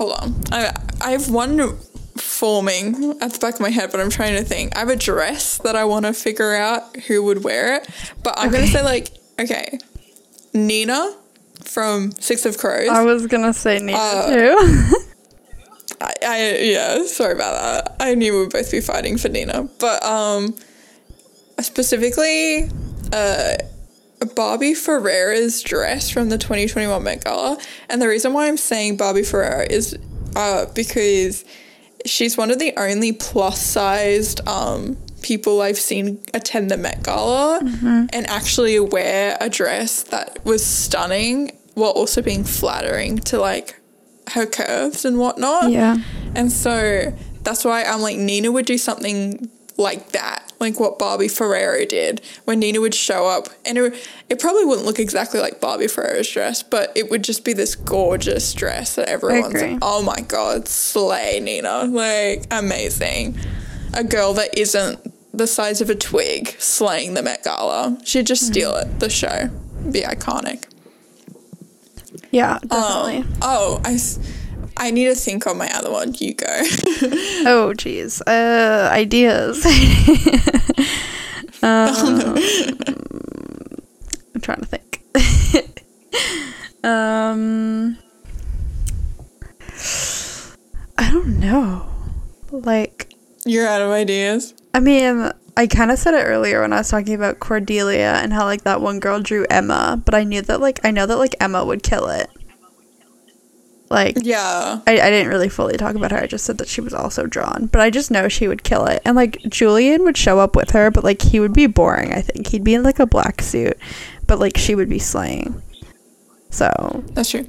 hold on. I I have one forming at the back of my head, but I'm trying to think. I have a dress that I want to figure out who would wear it, but I'm gonna say like okay, Nina from Six of Crows. I was gonna say Nina Uh, too. I, I yeah, sorry about that. I knew we would both be fighting for Nina, but um, specifically, uh, Barbie Ferreira's dress from the 2021 Met Gala, and the reason why I'm saying Barbie Ferreira is uh because she's one of the only plus sized um, people I've seen attend the Met Gala and actually wear a dress that was stunning while also being flattering to like her curves and whatnot. Yeah. And so that's why I'm like, Nina would do something like that, like what Barbie Ferreira did when Nina would show up. And it, it probably wouldn't look exactly like Barbie Ferreira's dress, but it would just be this gorgeous dress that everyone's like, oh my God, slay, Nina. Like, amazing. A girl that isn't the size of a twig slaying the Met Gala. She'd just steal it, the show. Be iconic. Yeah, definitely. Um, oh, I, I need to think on my other one. You go. oh, jeez. Uh, ideas. um, I'm trying to think. um, I don't know. Like, You're out of ideas. I mean, I kind of said it earlier when I was talking about Cordelia and how like that one girl drew Emma, but I knew that like I know that like Emma would kill it. Like Yeah. I, I didn't really fully talk about her. I just said that she was also drawn, but I just know she would kill it. And like Julian would show up with her, but like he would be boring. I think he'd be in like a black suit, but like she would be slaying. So That's true.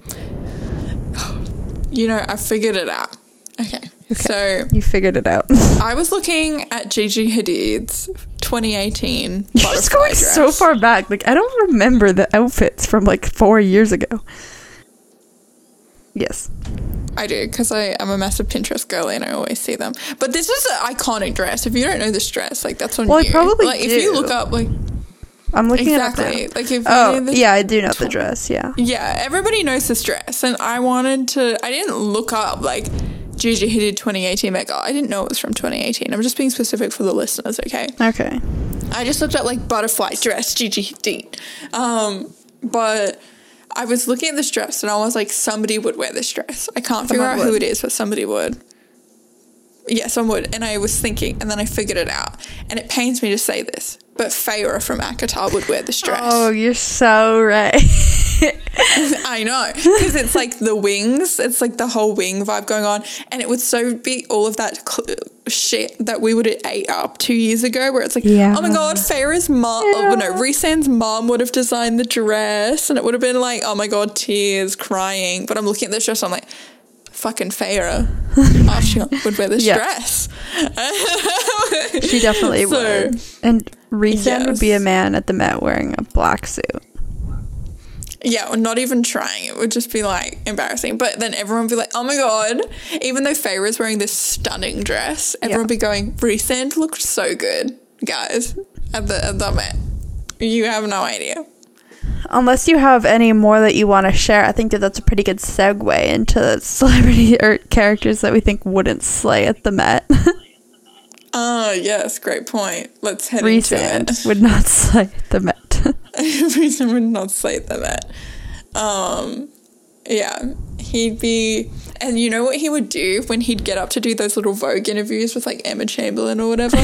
You know, I figured it out. Okay. So you figured it out. I was looking at Gigi Hadid's 2018 You're just going dress. so far back. Like I don't remember the outfits from like four years ago. Yes. I do because I am a massive Pinterest girl and I always see them. But this is an iconic dress. If you don't know this dress, like that's on Well, I you. probably like if you look up, like I'm looking exactly, at it. now. like if you Oh, know this- yeah, I do know the dress. Yeah. Yeah, everybody knows this dress, and I wanted to. I didn't look up like Gigi Hadid 2018 Met Gala. I didn't know it was from 2018. I'm just being specific for the listeners, okay? Okay. I just looked up like butterfly dress Gigi Hadid, um, but I was looking at this dress and I was like, somebody would wear this dress. I can't figure Someone out who it is, but somebody would. Yeah, someone would. And I was thinking, and then I figured it out. And it pains me to say this, but Feyre from ACOTAR would wear the dress. Oh, you're so right. I know because it's like the wings. It's like the whole wing vibe going on, and it would so be all of that cl- shit that we would have ate up two years ago. Where it's like, Yeah. oh my god, Feyre's mom, oh, no, Rhysand's mom would have designed the dress, and it would have been like, oh my god, tears, crying. But I'm looking at this dress, I'm like. Fucking oh, she would wear this Yeah. dress. she definitely So, would. And Reset would be a man at the Met wearing a black suit. Yeah, or not even trying. It would just be like embarrassing. But then everyone would be like, oh my God. Even though Feyre's wearing this stunning dress, everyone would be going, Rhysand looked so good, guys, at the, at the Met. You have no idea. Unless you have any more that you want to share, I think that that's a pretty good segue into celebrity or characters that we think wouldn't slay at the Met. Ah, yes, great point. Let's head it. would not slay at the Met. Rhysand would not slay the Met. Um, yeah, he'd be, and you know what he would do when he'd get up to do those little Vogue interviews with like Emma Chamberlain or whatever?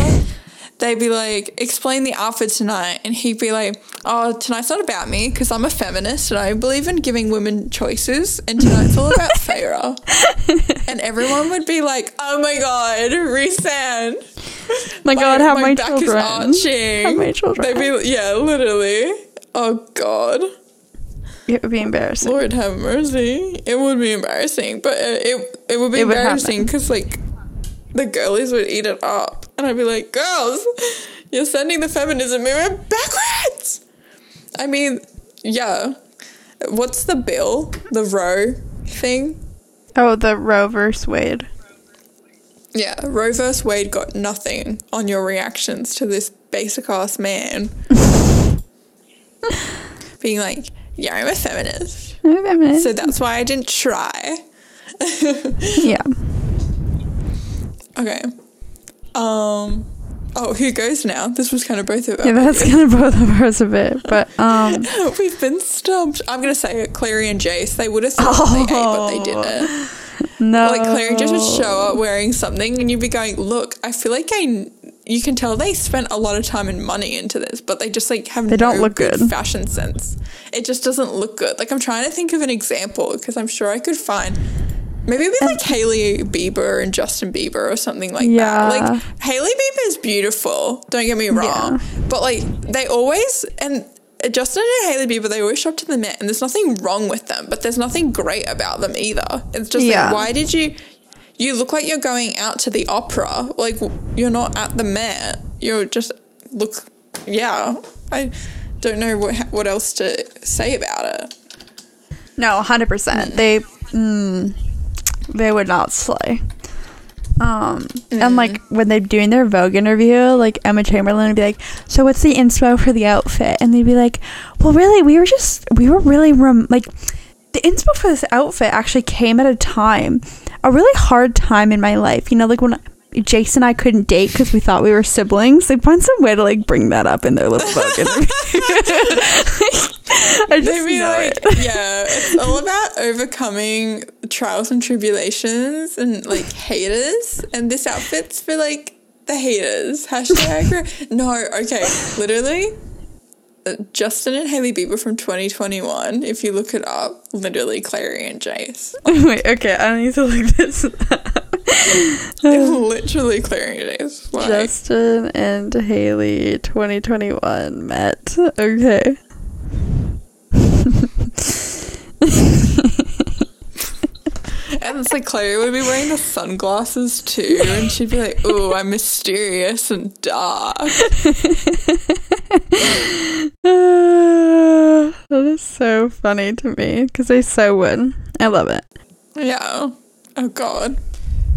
They'd be like, explain the outfit tonight. And he'd be like, oh, tonight's not about me because I'm a feminist and I believe in giving women choices. And tonight's all about Feyre. and everyone would be like, oh my God, Rhysand. my God, have my, my back children. is arching. Have my children. They'd be, yeah, literally. Oh God. It would be embarrassing. Lord have mercy. It would be embarrassing, but it it, it would be It embarrassing because like the girlies would eat it up, and I'd be like, "Girls, you're sending the feminism movement backwards." I mean, yeah. What's the bill? The row thing? Oh, the Roe versus Wade. Yeah, Roe vs. Wade got nothing on your reactions to this basic ass man being like, "Yeah, I'm a feminist. I'm a feminist." So that's why I didn't try. yeah. Okay. Um. Oh, who goes now? This was kind of both of Yeah, that's kind of both of ours a bit. But um We've been stumped. I'm gonna say it. Clary and Jace. They would have said what they ate, but they didn't. no Like Clary just would show up wearing something, and you'd be going, "Look, I feel like I." You can tell they spent a lot of time and money into this, but they just like have They don't no look good. fashion sense. It just doesn't look good. Like I'm trying to think of an example because I'm sure I could find. Maybe with like Hailey Bieber and Justin Bieber or something like Yeah. that. Like Hailey Bieber is beautiful. Don't get me wrong, but like they always and Justin and Hailey Bieber they always show up to the Met, and there's nothing wrong with them, but there's nothing great about them either. It's just Yeah. like why did you? You look like you're going out to the opera. Like you're not at the Met. You're just look. Yeah, I don't know what what else to say about it. No, hundred percent. They mm, they would not slay. Um, and like when they're doing their Vogue interview, like Emma Chamberlain would be like, "So what's the inspo for the outfit?" And they'd be like, "Well, really, we were just we were really rem- like the inspo for this outfit actually came at a time, a really hard time in my life. You know, like when." Jason and I couldn't date because we thought we were siblings. They'd find some way to like bring that up in their little Vogue interview. I just They be know like, it. yeah, it's all about overcoming trials and tribulations and like haters. And this outfit's for like the haters. Hashtag. no, okay, literally. uh, Justin and Hailey Bieber from 2021. If you look it up, literally Clary and Jace. Wait, okay, I need to look this up. literally Clary and Jace. Justin and Hailey 2021 met. Okay. And it's like Clary would be wearing the sunglasses too, and she'd be like, "Oh, I'm mysterious and dark." that is so funny to me because they so would. I love it. Yeah. Oh God.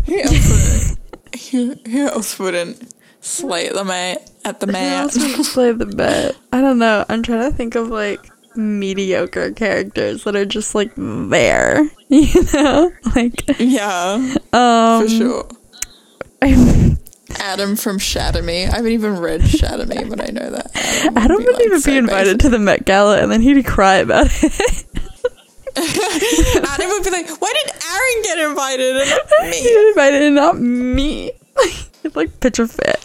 Who else would who, who else wouldn't slay the mate at the Who else would play the bet? I don't know. I'm trying to think of like mediocre characters that are just like there. You know? Like yeah, um for sure. I'm- Adam from Shatter Me. I haven't even read Shatter Me, but I know that. Adam, Adam would like, even so be invited basic. to the Met Gala and then he'd cry about it. Adam would be like, "Why did Aaron get invited and not me?" got invited and not me. it's like picture fit.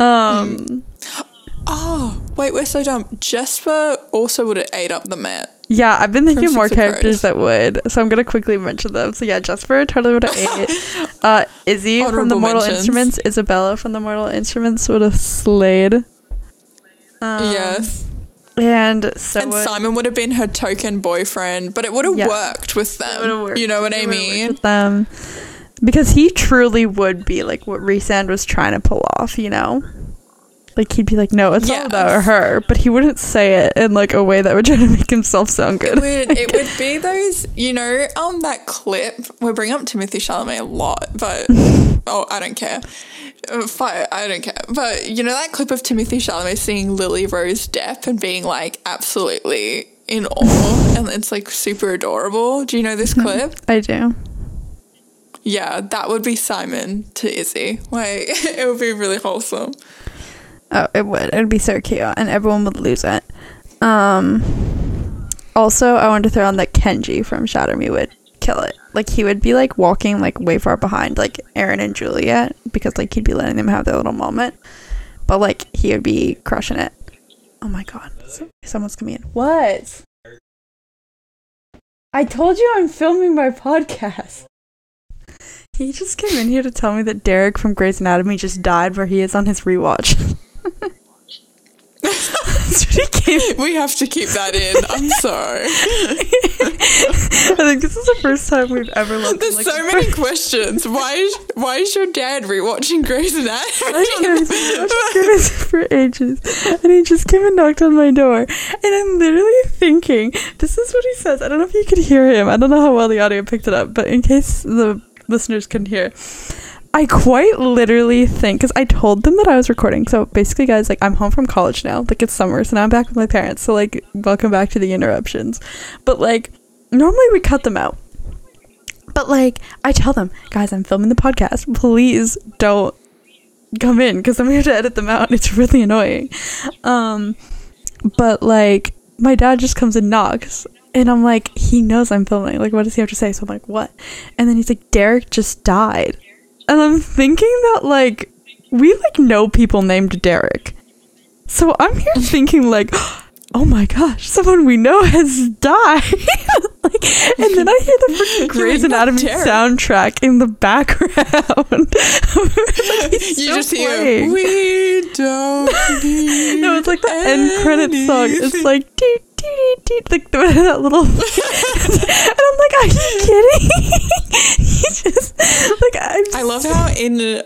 Um Oh, wait, we're so dumb. Jesper also would have ate up the mat. Yeah, I've been thinking more characters that would, so I'm gonna quickly mention them. So yeah, Jesper totally would have ate. Uh, Izzy from the Mortal mentions. Instruments, Isabella from the Mortal Instruments would have slayed. Um, yes. and so and would- Simon would have been her token boyfriend, but it would have Yeah. worked with It them. worked. You know what It I mean? with them because he truly would be like what Rhysand was trying to pull off, you know. Like he'd be like, "No, it's all about her," but he wouldn't say it in like a way that would try to make himself sound good. It would, it would be those, you know, um, that clip. We bring up Timothée Chalamet a lot, but oh, I don't care. Fire, I don't care. But you know that clip of Timothée Chalamet seeing Lily Rose Depp and being like absolutely in awe, and it's like super adorable. Do you know this clip? I do. Yeah, that would be Simon to Izzy. Like it would be really wholesome. Oh, it would. It would be so cute, and everyone would lose it. Um. Also, I wanted to throw on that Kenji from Shatter Me would kill it. Like he would be like walking like way far behind like Aaron and Juliette because like he'd be letting them have their little moment, but like he would be crushing it. Oh my god, so- someone's coming in. What? I told you I'm filming my podcast. He just came in here to tell me that Derek from Grey's Anatomy just died where he is on his rewatch. That's what he came We have to keep that in. I'm sorry. I think this is the first time we've ever looked. There's like, so many questions. Why is why is your dad rewatching Grey's I Anatomy? was goodness for ages, and he just came and knocked on my door, and I'm literally thinking, this is what he says. I don't know if you could hear him. I don't know how well the audio picked it up, but in case the listeners couldn't hear, I quite literally think because I told them that I was recording. So basically, guys, like I'm home from college now. Like it's summer, so now I'm back with my parents. So like, welcome back to the interruptions. But like, normally we cut them out. But like, I tell them, guys, I'm filming the podcast. Please don't come in because I'm here to edit them out. It's really annoying. Um, but like, my dad just comes and knocks. And I'm like, he knows I'm filming. Like, what does he have to say? So I'm like, what? And then he's like, Derek just died. And I'm thinking that, like, we, like, know people named Derek. So I'm here thinking, like, oh my gosh, someone we know has died. like, and then I hear the freaking Grey's like, "God Anatomy damn." soundtrack in the background. Like, You just hear, playing. we don't need No, it's like the end credit song. It's like doo, like that little. and I'm like, are you kidding? just like I'm. I love how in. A,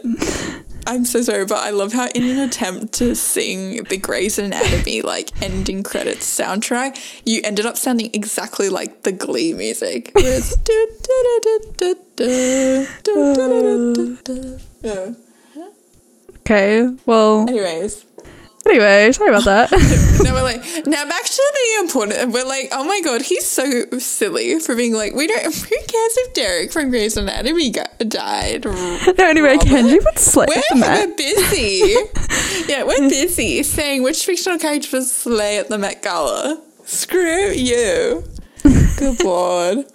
I'm so sorry, but I love how in an attempt to sing the Grey's Anatomy like ending credits soundtrack, you ended up sounding exactly like the Glee music. Okay. Well. Anyways anyway, sorry about that. now we're like, now back to the important. We're like, oh my god, he's so silly for being like, we don't. Who cares if Derek from Grey's Anatomy got, died? no, anyway, Kenji would slay We're, at the Met. we're busy. yeah, we're busy saying which fictional character was slay at the Met Gala. Screw you. Good lord.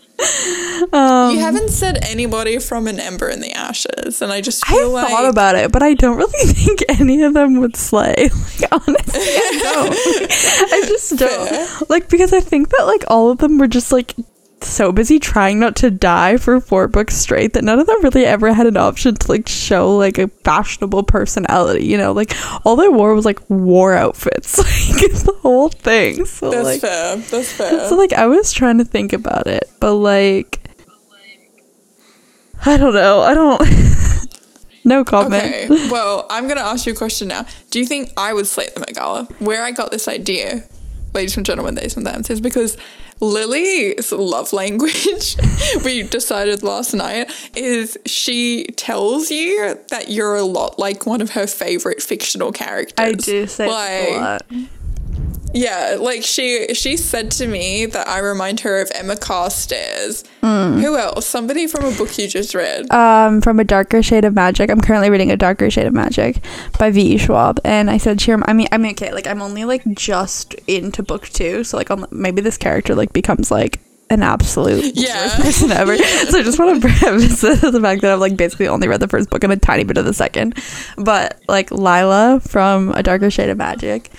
Um, you haven't said anybody from an Ember in the Ashes, and I just I feel like thought about it, but I don't really think any of them would slay. Like honestly, I don't. I just don't. Fair. Like because I think that like all of them were just like so busy trying not to die for four books straight that none of them really ever had an option to like show like a fashionable personality. You know, like all they wore was like war outfits, like the whole thing. So that's like, fair. That's fair. so like I was trying to think about it, but like I don't know. I don't. no comment. Okay, well, I'm going to ask you a question now. Do you think I would slay at the Met Gala? Where I got this idea, ladies and gentlemen, ladies and dames, is because Lily's love language, we decided last night, is she tells you that you're a lot like one of her favorite fictional characters. I do say like, a lot. Yeah, like she she said to me that I remind her of Emma Carstairs. Hmm. Who else? Somebody from a book you just read. Um, from a darker shade of magic. I'm currently reading a darker shade of magic by V. E. Schwab, and I said she. Rem- I mean, I mean, okay, like I'm only like just into book two, so like on, maybe this character like becomes like an absolute Yeah. worst person ever. So I just want to preface the fact that I've like basically only read the first book and a tiny bit of the second, but like Lila from a darker shade of magic.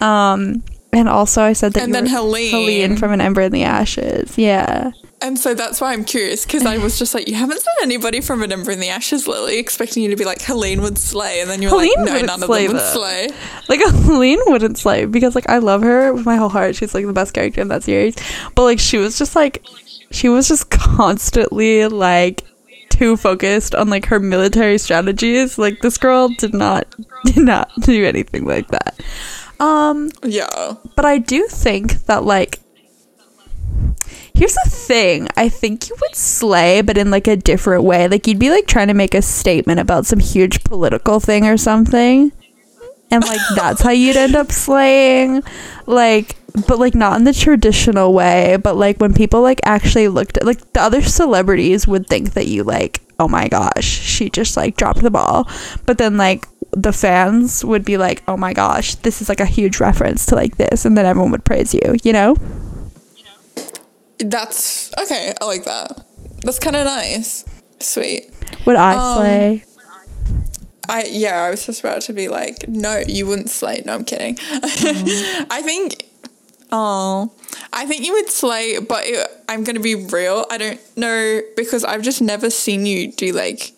Um. And also, I said that And you then were Helene. Helene from an Ember in the Ashes. Yeah. And so that's why I'm curious because I was just like, you haven't said anybody from an Ember in the Ashes, Lily, expecting you to be like Helene would slay, and then you're Helene like, no, none of slay them would slay. Like Helene wouldn't slay because like I love her with my whole heart. She's like the best character in that series. But like she was just like she was just constantly like too focused on like her military strategies. Like this girl did not did not do anything like that. Um Yeah, but I do think that like Here's the thing. I think you would slay, but in like a different way. Like you'd be like trying to make a statement about some huge political thing or something. And like that's how you'd end up slaying. Like but like not in the traditional way, but like when people like actually looked at like the other celebrities would think that you like, oh my gosh, she just like dropped the ball. But then like the fans would be like, oh my gosh, this is like a huge reference to like this, and then everyone would praise you, you know? that's okay. I like that. That's kind of nice. Sweet. Would I Um, slay? I yeah, I was just about to be like, no, you wouldn't slay. No, I'm kidding. I think, oh, I think you would slay, but it, I'm gonna be real. I don't know because I've just never seen you do like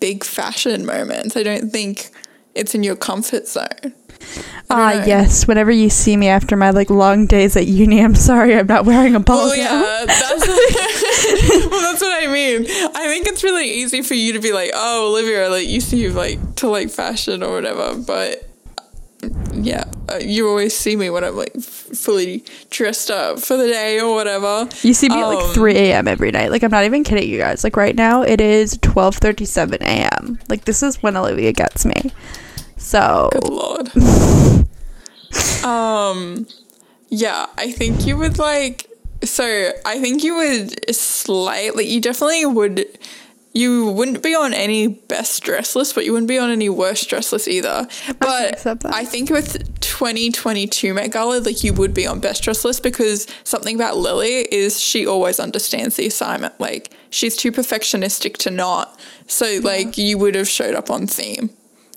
big fashion moments. I don't think it's in your comfort zone. Ah, know. yes. Whenever you see me after my like long days at uni, I'm sorry I'm not wearing a ball Well, gown. yeah, that's well, that's what I mean. I think it's really easy for you to be like, "Oh, Olivia, like you see you like to like fashion or whatever," but yeah, uh, you always see me when I'm like fully dressed up for the day or whatever. You see me at Um, like 3 a.m. every night. Like I'm not even kidding you guys. Like right now it is 12:37 a.m. Like this is when Olivia gets me. So Good lord. um, yeah, I think you would like. So I think you would slightly. You definitely would. You wouldn't be on any best dress list, but you wouldn't be on any worst dress list either. But that. I think with 2022 Met Gala, like you would be on best dress list because something about Lily is she always understands the assignment. Like she's too perfectionistic to not. So like you would have showed up on theme.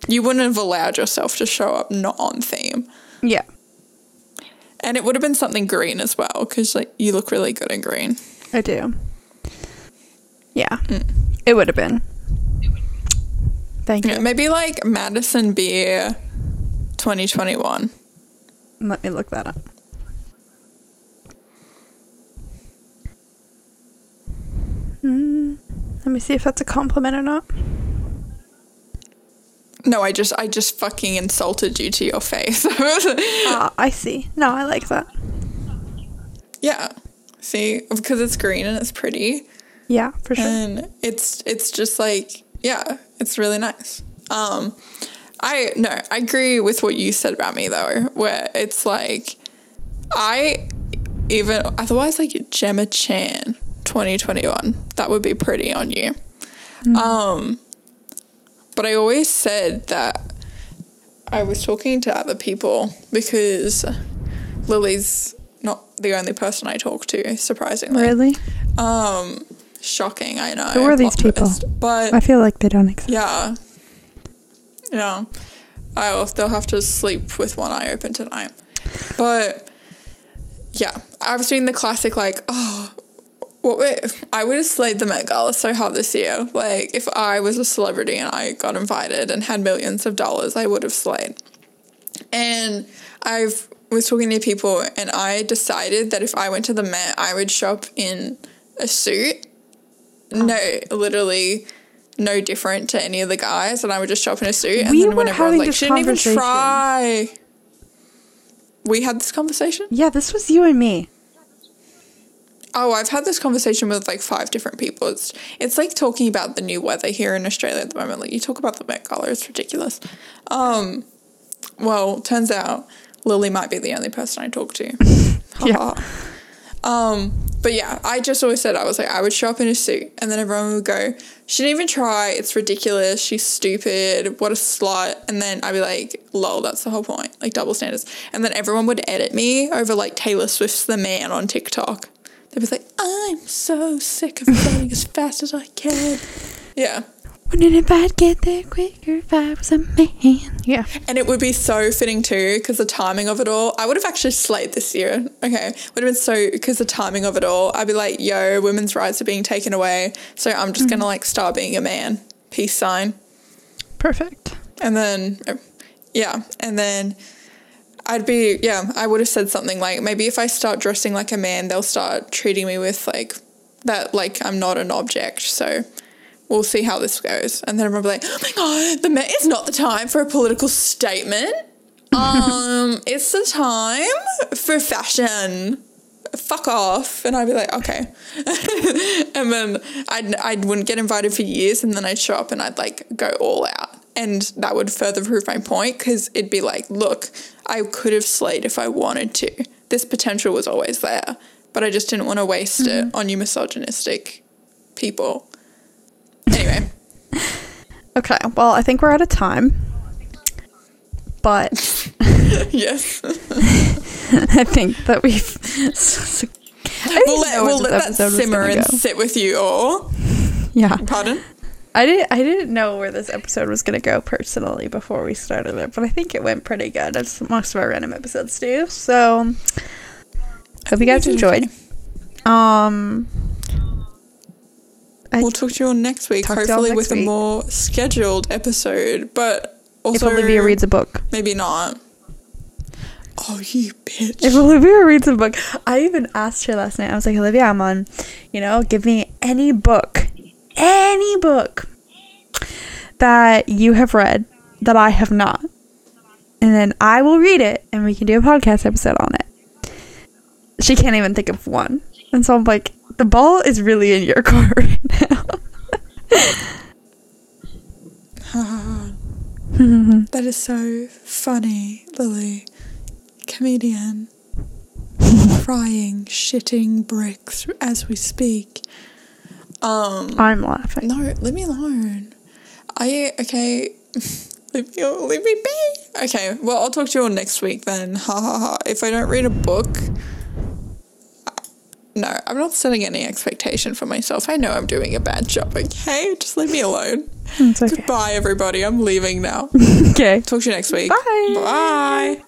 You wouldn't have allowed yourself to show up not on theme. yeah. And it would have been something green as well because like you look really good in green. I do. Yeah. Mm. It would have been. Thank you. Yeah, maybe like Madison Beer 2021. Let me look that up. Hmm. Let me see if that's a compliment or not. No, I just I just fucking insulted you to your face. Ah, I see. No, I like that. yeah. See, because it's green and it's pretty. Yeah, for sure. and it's it's just like yeah it's really nice um i no i agree with what you said about me though where it's like i even otherwise like gemma chan 2021 that would be pretty on you um but i always said that i was talking to other people because lily's not the only person i talk to surprisingly really? um, shocking. I know. Who are these people? But I feel like they don't exist. yeah, yeah. I'll they'll have to sleep with one eye open tonight. But yeah, I was doing the classic like, oh, what would I would have slayed the Met Gala so hard this year. Like if I was a celebrity and I got invited and had millions of dollars, I would have slayed. And I've was talking to people and I decided that if I went to the Met, I would shop in a suit. No, literally no different to any of the guys, and I would just shop in a suit. And We then were when everyone's having like, she didn't even try. We had this conversation? Yeah, this was you and me. Oh, I've had this conversation with like five different people. It's it's like talking about the new weather here in Australia at the moment. Like you talk about the Met Gala, it's ridiculous. Um, well, turns out Lily might be the only person I talk to. Yeah. Um, but yeah, I just always said I was like I would show up in a suit, and then everyone would go, "She didn't even try. It's ridiculous. She's stupid. What a slut." And then I'd be like, "Lol, that's the whole point. Like double standards." And then everyone would edit me over like Taylor Swift's "The Man" on TikTok. They'd be like, "I'm so sick of running as fast as I can." Yeah. Wouldn't if I'd get there quicker if I was a man? Yeah. And it would be so fitting too, because the timing of it all. I would have actually slayed this year. Okay, would have been so because the timing of it all. I'd be like, "Yo, women's rights are being taken away, so I'm just gonna like start being a man." Peace sign. Perfect. And then, uh, yeah, and then I'd be yeah. I would have said something like, maybe if I start dressing like a man, they'll start treating me with like that, like I'm not an object. So. We'll see how this goes. And then everyone will be like, oh my God, the Met is not the time for a political statement. Um, it's the time for fashion. Fuck off. And I'd be like, okay. and then I'd, I wouldn't get invited for years. And then I'd show up and I'd like go all out. And that would further prove my point because it'd be like, look, I could have slayed if I wanted to. This potential was always there. But I just didn't want to waste it on you misogynistic people. Anyway. Okay, well, I think we're out of time. But yes. I think that we've. s- s- I didn't We'll let, we'll let that simmer and go. sit with you all. Yeah, Pardon? I didn't. I didn't know where this episode was gonna go personally before we started it, but I think it went pretty good, as most of our random episodes do. So, hope you guys enjoyed. Um, I- We'll talk to you all next week, Talk to y'all hopefully next with a more scheduled episode, but also, if Olivia reads a book. maybe not. Oh, you bitch. If Olivia reads a book, I even asked her last night. I was like, Olivia, I'm on. You know, give me any book, any book that you have read that I have not, and then I will read it, and we can do a podcast episode on it. She can't even think of one, and so I'm like, the ball is really in your court right now. that is so funny, Lily. Comedian. Crying, shitting bricks as we speak. Um, I'm laughing. no, leave me alone. I, okay. Leave me, leave me be. Okay, well, I'll talk to you all next week then. Ha ha ha. If I don't read a book, no, I'm not setting any expectation for myself. I know I'm doing a bad job, okay? Just leave me alone. Okay. Goodbye, everybody. I'm leaving now. Okay. Talk to you next week. Bye. Bye.